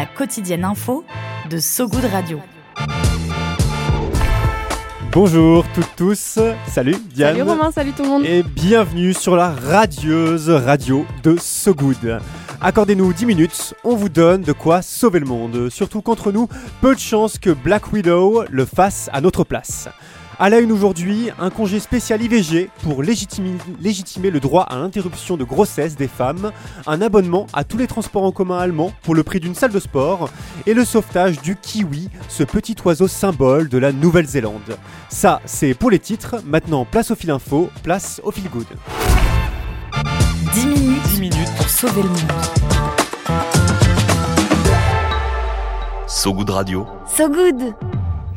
La quotidienne info de So Good Radio. Bonjour toutes tous, salut Diane. Salut Romain, salut tout le monde. Et bienvenue sur la radieuse radio de So Good. Accordez-nous 10 minutes, on vous donne de quoi sauver le monde. Surtout qu'entre nous, peu de chances que Black Widow le fasse à notre place. À la une aujourd'hui, un congé spécial IVG pour légitimer, légitimer le droit à l'interruption de grossesse des femmes, un abonnement à tous les transports en commun allemands pour le prix d'une salle de sport, et le sauvetage du kiwi, ce petit oiseau symbole de la Nouvelle-Zélande. Ça, c'est pour les titres. Maintenant, place au fil info, place au fil good. 10 minutes, 10 minutes pour sauver le monde. So Good Radio. So Good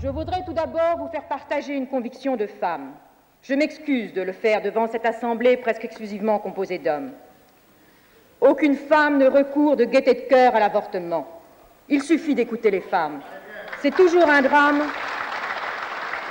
je voudrais tout d'abord vous faire partager une conviction de femme. Je m'excuse de le faire devant cette assemblée presque exclusivement composée d'hommes. Aucune femme ne recourt de gaieté de cœur à l'avortement. Il suffit d'écouter les femmes. C'est toujours un drame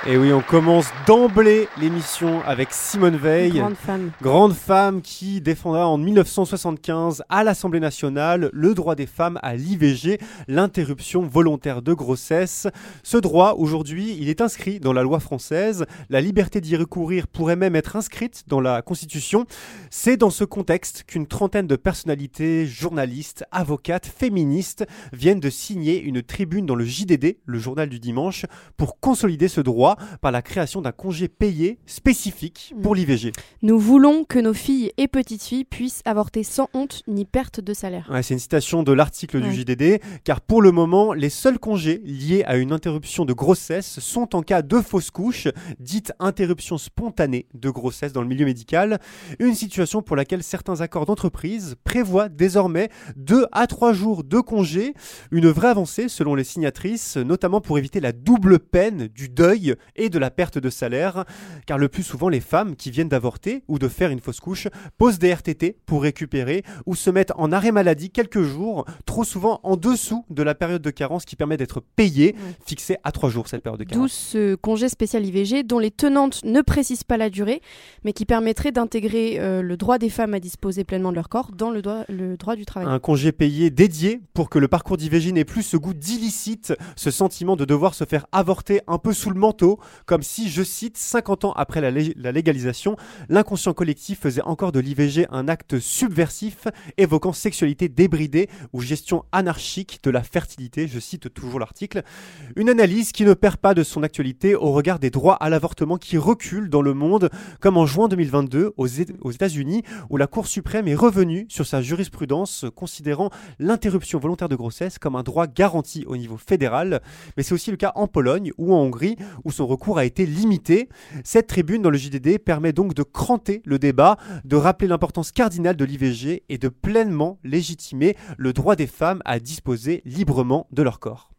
et oui, on commence d'emblée l'émission avec Simone Veil. grande femme. Grande femme qui défendra en 1975 à l'Assemblée nationale le droit des femmes à l'IVG, l'interruption volontaire de grossesse. Ce droit, aujourd'hui, il est inscrit dans la loi française. La liberté d'y recourir pourrait même être inscrite dans la Constitution. C'est dans ce contexte qu'une trentaine de personnalités, journalistes, avocates, féministes viennent de signer une tribune dans le JDD, le journal du dimanche, pour consolider ce droit par la création d'un congé payé spécifique pour mm. l'IVG. Nous voulons que nos filles et petites filles puissent avorter sans honte ni perte de salaire. c'est une citation de l'article du JDD, car pour le moment, les seuls congés liés à une interruption de grossesse sont en cas de fausse couche, dite interruption spontanée de grossesse dans le milieu médical, une situation pour laquelle certains accords d'entreprise prévoient désormais 2 à 3 jours de congé, une vraie avancée selon les signatrices, notamment pour éviter la double peine du deuil et de la perte de salaire, car le plus souvent les femmes qui viennent d'avorter ou de faire une fausse couche posent des RTT pour récupérer ou se mettent en arrêt maladie quelques jours, trop souvent en dessous de la période de carence qui permet d'être payée, fixée à trois jours cette période de carence. D'où ce congé spécial IVG dont les tenantes ne précisent pas la durée, mais qui permettrait d'intégrer euh, le droit des femmes à disposer pleinement de leur corps dans le droit, le droit du travail. Un congé payé dédié pour que le parcours d'IVG n'ait plus ce goût d'illicite, ce sentiment de devoir se faire avorter un peu sous le manteau comme si, je cite, 50 ans après la, légalisation, l'inconscient collectif faisait encore de l'IVG un acte subversif, évoquant sexualité débridée ou gestion anarchique de la fertilité, je cite toujours l'article. Une analyse qui ne perd pas de son actualité au regard des droits à l'avortement qui reculent dans le monde, comme en juin 2022 aux, aux États-Unis, où la Cour suprême est revenue sur sa jurisprudence considérant l'interruption volontaire de grossesse comme un droit garanti au niveau fédéral. Mais c'est aussi le cas en Pologne ou en Hongrie, où son recours a été limité. Cette tribune dans le JDD permet donc de cranter le débat, de rappeler l'importance cardinale de l'IVG et de pleinement légitimer le droit des femmes à disposer librement de leur corps.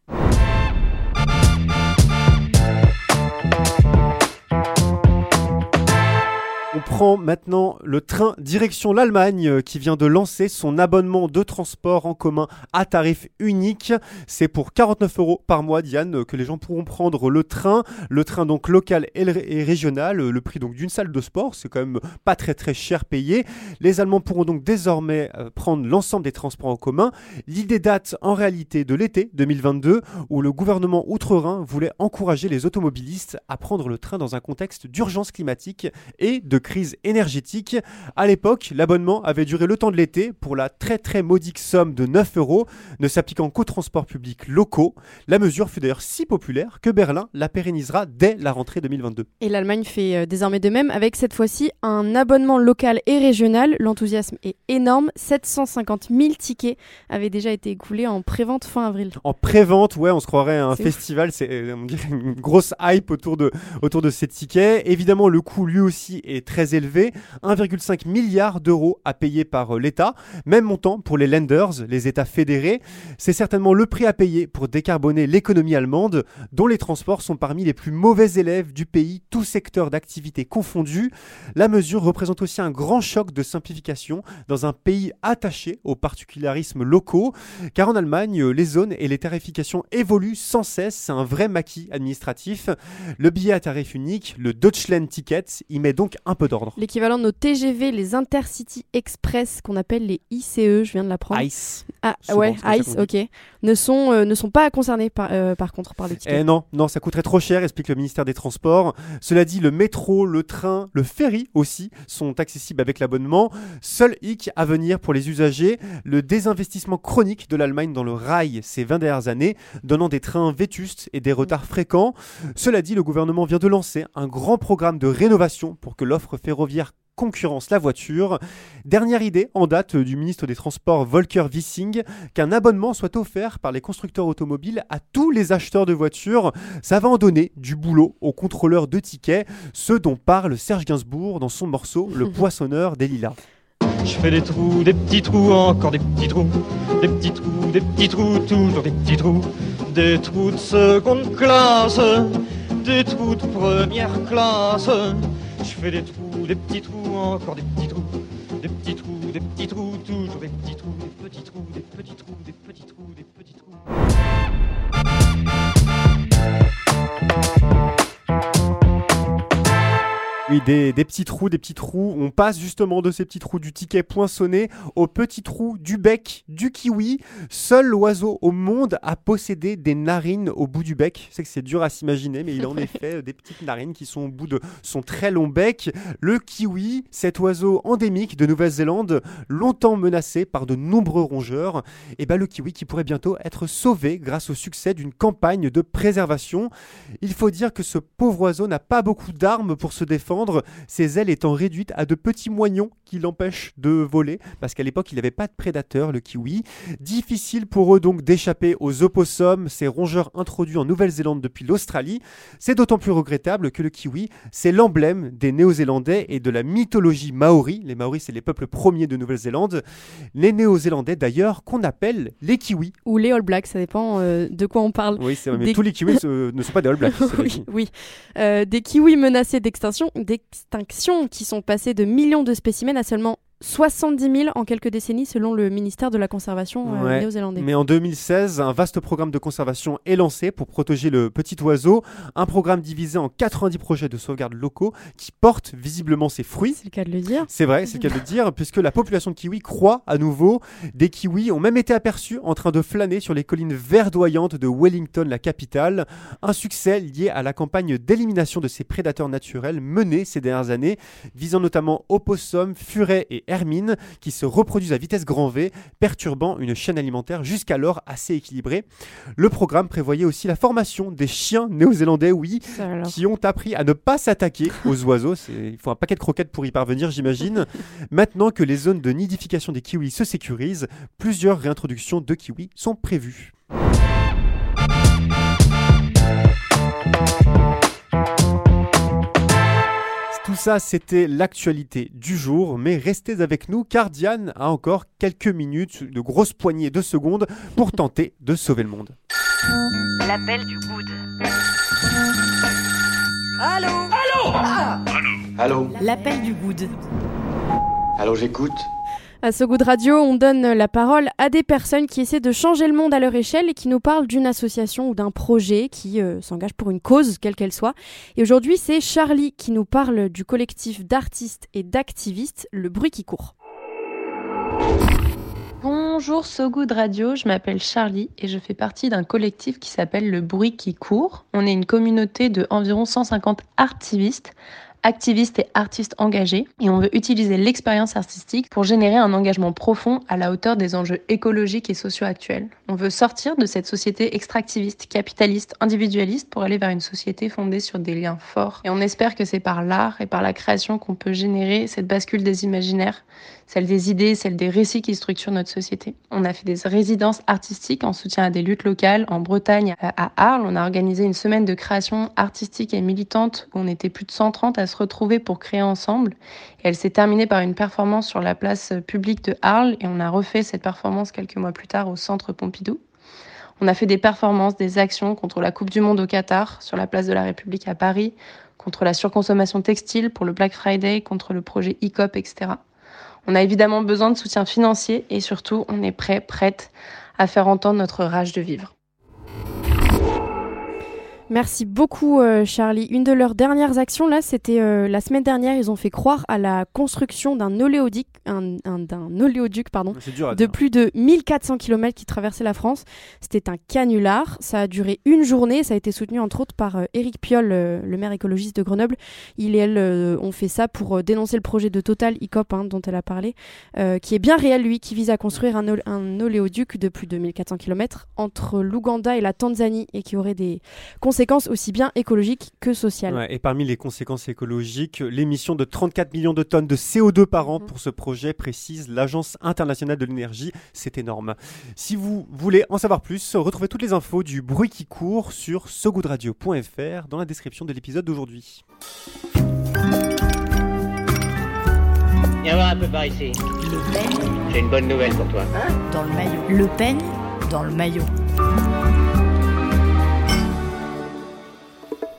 Prend maintenant le train direction l'Allemagne euh, qui vient de lancer son abonnement de transport en commun à tarif unique. C'est pour 49 euros par mois, Diane, que les gens pourront prendre le train. Le train donc local et régional, le prix donc d'une salle de sport, c'est quand même pas très très cher payé. Les Allemands pourront donc désormais euh, prendre l'ensemble des transports en commun. L'idée date en réalité de l'été 2022 où le gouvernement outre-Rhin voulait encourager les automobilistes à prendre le train dans un contexte d'urgence climatique et de crise énergétique. À l'époque, l'abonnement avait duré le temps de l'été pour la très très modique somme de 9 euros, ne s'appliquant qu'aux transports publics locaux. La mesure fut d'ailleurs si populaire que Berlin la pérennisera dès la rentrée 2022. Et l'Allemagne fait euh, désormais de même avec cette fois-ci un abonnement local et régional. L'enthousiasme est énorme. 750 000 tickets avaient déjà été écoulés en prévente fin avril. En prévente, ouais, on se croirait à un festival. C'est euh, une grosse hype autour de, autour de ces tickets. Évidemment, le coût lui aussi est très élevé, 1,5 milliard d'euros à payer par euh, l'État, même montant pour les lenders, les États fédérés. C'est certainement le prix à payer pour décarboner l'économie allemande, dont les transports sont parmi les plus mauvais élèves du pays, tous secteurs d'activité confondus. La mesure représente aussi un grand choc de simplification dans un pays attaché aux particularismes locaux, car en Allemagne, les zones et les tarifications évoluent sans cesse, c'est un vrai maquis administratif. Le billet à tarif unique, le Deutschland Ticket, y met donc un peu d'ordre. L'équivalent de nos TGV, les Intercity Express, qu'on appelle les ICE, je viens de l'apprendre. Ice. Ah Souvent, ouais, ICE, ok. Ne sont, euh, ne sont pas concernés par, euh, par contre par le ticket. Eh non, non, ça coûterait trop cher, explique le ministère des Transports. Cela dit, le métro, le train, le ferry aussi sont accessibles avec l'abonnement. Seul hic à venir pour les usagers, le désinvestissement chronique de l'Allemagne dans le rail ces 20 dernières années, donnant des trains vétustes et des retards fréquents. Cela dit, le gouvernement vient de lancer un grand programme de rénovation pour que l'offre ferroviaire concurrence la voiture. Dernière idée en date du ministre des Transports Volker Wissing, qu'un abonnement soit offert par les constructeurs automobiles à tous les acheteurs de voitures. Ça va en donner du boulot aux contrôleurs de tickets, ce dont parle Serge Gainsbourg dans son morceau Le Poissonneur des Lilas. Je fais des trous, des petits trous, encore des petits trous, des petits trous, des petits trous, toujours des petits trous, des trous de seconde classe, des trous de première classe. Je fais des trous, des petits trous, encore des petits trous, des petits trous, des petits trous, toujours des petits trous, des petits trous, des petits trous, des petits trous, des petits trous. Oui, des, des petits trous, des petits trous. On passe justement de ces petits trous du ticket poinçonné aux petits trous du bec du kiwi. Seul l'oiseau au monde a possédé des narines au bout du bec. Je sais que c'est dur à s'imaginer, mais il a en effet des petites narines qui sont au bout de son très long bec. Le kiwi, cet oiseau endémique de Nouvelle-Zélande, longtemps menacé par de nombreux rongeurs, et ben le kiwi qui pourrait bientôt être sauvé grâce au succès d'une campagne de préservation. Il faut dire que ce pauvre oiseau n'a pas beaucoup d'armes pour se défendre, ses ailes étant réduites à de petits moignons qui l'empêchent de voler, parce qu'à l'époque il n'avait pas de prédateurs, le kiwi. Difficile pour eux donc d'échapper aux opossums, ces rongeurs introduits en Nouvelle-Zélande depuis l'Australie. C'est d'autant plus regrettable que le kiwi, c'est l'emblème des Néo-Zélandais et de la mythologie maori. Les Maoris, c'est les peuples premiers de Nouvelle-Zélande. Les Néo-Zélandais d'ailleurs, qu'on appelle les kiwis. Ou les All Blacks, ça dépend euh, de quoi on parle. Oui, c'est vrai, mais Des- tous les kiwis euh, ne sont pas des All Blacks. oui. Euh, des kiwis menacés d'extinction, d'extinction qui sont passés de millions de spécimens à seulement 70 000 en quelques décennies selon le ministère de la Conservation euh, Ouais, néo-zélandais. Mais en 2016, un vaste programme de conservation est lancé pour protéger le petit oiseau. Un programme divisé en 90 projets de sauvegarde locaux qui portent visiblement ses fruits. C'est le cas de le dire. C'est vrai, c'est le cas de le dire, puisque la population de kiwis croît à nouveau. Des kiwis ont même été aperçus en train de flâner sur les collines verdoyantes de Wellington, la capitale. Un succès lié à la campagne d'élimination de ces prédateurs naturels menée ces dernières années, visant notamment opossums, furets et hermines, qui se reproduisent à vitesse grand V, perturbant une chaîne alimentaire jusqu'alors assez équilibrée. Le programme prévoyait aussi la formation des chiens néo-zélandais, oui, qui ont appris à ne pas s'attaquer aux oiseaux. Il faut un paquet de croquettes pour y parvenir, j'imagine. Maintenant que les zones de nidification des kiwis se sécurisent, plusieurs réintroductions de kiwis sont prévues. Tout ça, c'était l'actualité du jour, mais restez avec nous car Diane a encore quelques minutes, de grosses poignées de secondes, pour tenter de sauver le monde. L'appel du good. Allô L'appel du good. Allô, j'écoute À ce de radio, on donne la parole à des personnes qui essaient de changer le monde à leur échelle et qui nous parlent d'une association ou d'un projet qui euh, s'engage pour une cause, quelle qu'elle soit. Et aujourd'hui, c'est Charlie qui nous parle du collectif d'artistes et d'activistes Le Bruit qui court. Bonjour So Good Radio, je m'appelle Charlie et je fais partie d'un collectif qui s'appelle Le Bruit qui court. On est une communauté de environ 150 artivistes, activistes et artistes engagés et on veut utiliser l'expérience artistique pour générer un engagement profond à la hauteur des enjeux écologiques et sociaux actuels. On veut sortir de cette société extractiviste, capitaliste, individualiste pour aller vers une société fondée sur des liens forts. Et on espère que c'est par l'art et par la création qu'on peut générer cette bascule des imaginaires celle des idées, celle des récits qui structurent notre société. On a fait des résidences artistiques en soutien à des luttes locales. En Bretagne, à Arles, on a organisé une semaine de création artistique et militante où on était plus de 130 à se retrouver pour créer ensemble. Elle s'est terminée par une performance sur la place publique de Arles et on a refait cette performance quelques mois plus tard au centre Pompidou. On a fait des performances, des actions contre la Coupe du Monde au Qatar, sur la place de la République à Paris, contre la surconsommation textile pour le Black Friday, contre le projet ECOP, etc. On a évidemment besoin de soutien financier et surtout, on est prêt, prête à faire entendre notre rage de vivre. Merci beaucoup euh, Charlie. Une de leurs dernières actions là, c'était euh, la semaine dernière, ils ont fait croire à la construction d'un oléoduc, un, un- d'un oléoduc pardon, de dire. plus de 1400 km qui traversait la France. C'était un canular. Ça a duré une journée. Ça a été soutenu entre autres par euh, Éric Piolle, euh, le maire écologiste de Grenoble. Il et elle ont fait ça pour dénoncer le projet de Total ICOP hein, dont elle a parlé, qui est bien réel lui, qui vise à construire un, un oléoduc de plus de 1400 km entre l'Ouganda et la Tanzanie et qui aurait des conséquences aussi bien écologiques que sociales. Ouais, et parmi les conséquences écologiques, l'émission de 34 millions de tonnes de CO2 par an pour ce projet, précise l'Agence internationale de l'énergie. C'est énorme. Si vous voulez en savoir plus, retrouvez toutes les infos du bruit qui court sur sogoodradio.fr dans la description de l'épisode d'aujourd'hui. Viens voir un peu par ici. Le peigne J'ai une bonne nouvelle pour toi. dans le maillot. Le peigne dans le maillot.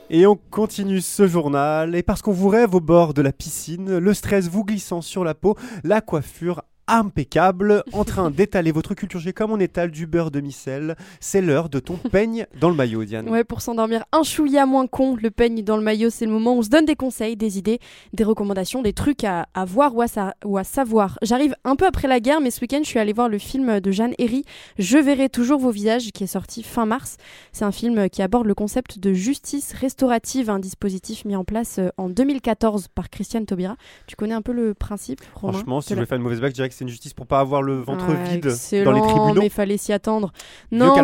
Et on continue ce journal, et parce qu'on vous rêve au bord de la piscine, le stress vous glissant sur la peau, la coiffure impeccable, en train d'étaler votre culture G comme on étale du beurre de micelle, c'est l'heure de ton peigne dans le maillot, Diane. Ouais, pour s'endormir un chouïa moins con, le peigne dans le maillot, c'est le moment où on se donne des conseils, des idées, des recommandations, des trucs à, à voir ou à, sa- ou à savoir. J'arrive un peu après la guerre, mais ce week-end, je suis allée voir le film de Jeanne Herry, Je verrai toujours vos visages, qui est sorti fin mars. C'est un film qui aborde le concept de justice restaurative, un dispositif mis en place euh, en 2014 par Christiane Taubira. Tu connais un peu le principe, Romain? Franchement, si je la- voulais faire une mauvaise blague, je dirais que c'est une justice pour pas avoir le ventre vide dans les tribunaux. mais fallait s'y attendre. Non,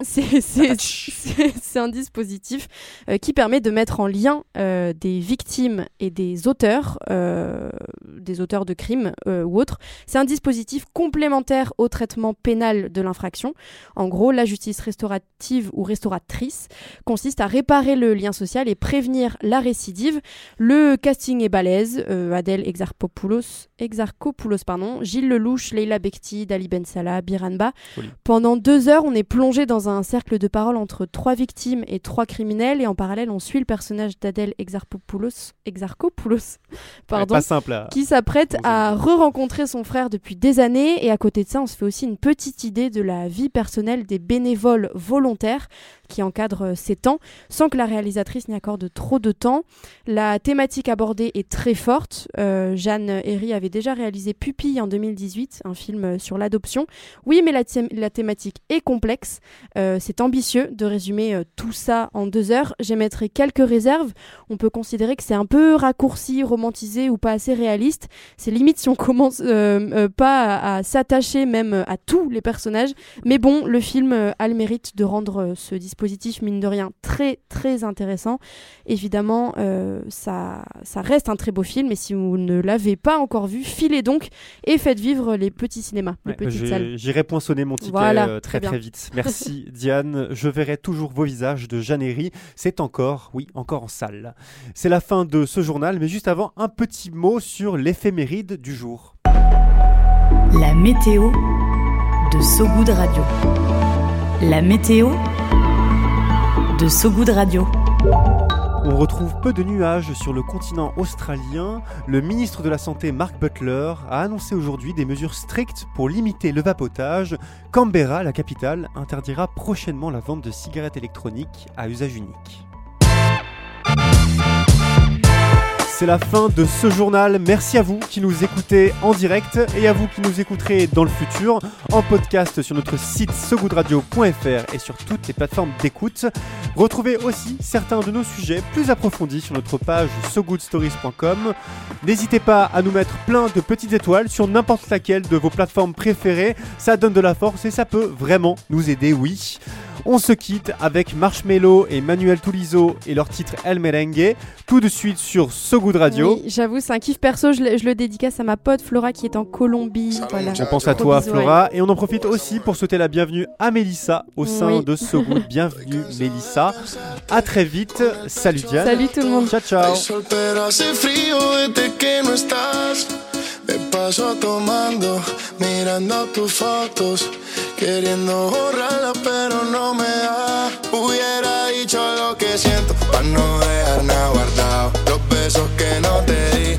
c'est un, dispositif euh, qui permet de mettre en lien euh, des victimes et des auteurs, euh, des auteurs de crimes ou autres. C'est un dispositif complémentaire au traitement pénal de l'infraction. En gros, la justice restaurative ou restauratrice consiste à réparer le lien social et prévenir la récidive. Le casting est balèze. Adèle Exarchopoulos, Exarchopoulos pardon, Gilles Lelouch, Leila Bekti, Dali Ben Salah, Biranba. Pendant deux heures, on est plongé dans un cercle de parole entre trois victimes et trois criminels. Et en parallèle, on suit le personnage d'Adèle Exarchopoulos, Exarchopoulos pardon, simple qui s'apprête à re-rencontrer son frère depuis des années. Et à côté de ça, on se fait aussi une petite idée de la vie personnelle des bénévoles volontaires qui encadrent ces temps, sans que la réalisatrice n'y accorde trop de temps. La thématique abordée est très forte. Euh, Jeanne Herry avait déjà réalisé Pupille en 2018, un film euh, sur l'adoption. Oui, mais la, thé- la thématique est complexe. Euh, C'est ambitieux de résumer euh, tout ça en deux heures. J'émettrai quelques réserves. On peut considérer que c'est un peu raccourci, romantisé ou pas assez réaliste. C'est limite si on commence pas à, s'attacher même à tous les personnages. Mais bon, le film a le mérite de rendre ce dispositif, mine de rien, très très intéressant. Évidemment, ça, ça reste un très beau film. Et si vous ne l'avez pas encore vu, filez donc et faites vivre les petits cinémas, les Ouais, petites j'ai- salles. J'irai poinçonner mon ticket Voilà, euh, très très vite. Merci Diane. Je verrai toujours vos visages de Jeanne Herry. C'est encore, oui, encore en salle. C'est la fin de ce journal, mais juste avant, un petit mot sur l'éphéméride du jour. La météo de Sogoud Radio. La météo de Sogoud Radio. On retrouve peu de nuages sur le continent australien. Le ministre de la Santé, Mark Butler, a annoncé aujourd'hui des mesures strictes pour limiter le vapotage. Canberra, la capitale, interdira prochainement la vente de cigarettes électroniques à usage unique. C'est la fin de ce journal. Merci à vous qui nous écoutez en direct et à vous qui nous écouterez dans le futur en podcast sur notre site sogoodradio.fr et sur toutes les plateformes d'écoute. Retrouvez aussi certains de nos sujets plus approfondis sur notre page sogoodstories.com. N'hésitez pas à nous mettre plein de petites étoiles sur n'importe laquelle de vos plateformes préférées. Ça donne de la force et ça peut vraiment nous aider, oui. On se quitte avec Marshmello et Manuel Tulizo et leur titre El Merengue. Tout de suite sur So Good Radio. Oui, j'avoue, c'est un kiff perso. Je le, je le dédicace à ma pote Flora qui est en Colombie. Voilà. On pense à toi, Flora. Et on en profite aussi pour souhaiter la bienvenue à Mélissa au sein Oui. de So Good. Bienvenue, Mélissa. À très vite. Salut, Diane. Salut tout le monde. Ciao, ciao. Me paso tomando, mirando tus fotos, queriendo borrarlas, pero no me da. Hubiera dicho lo que siento, para no dejar nada guardado. Los besos que no te di,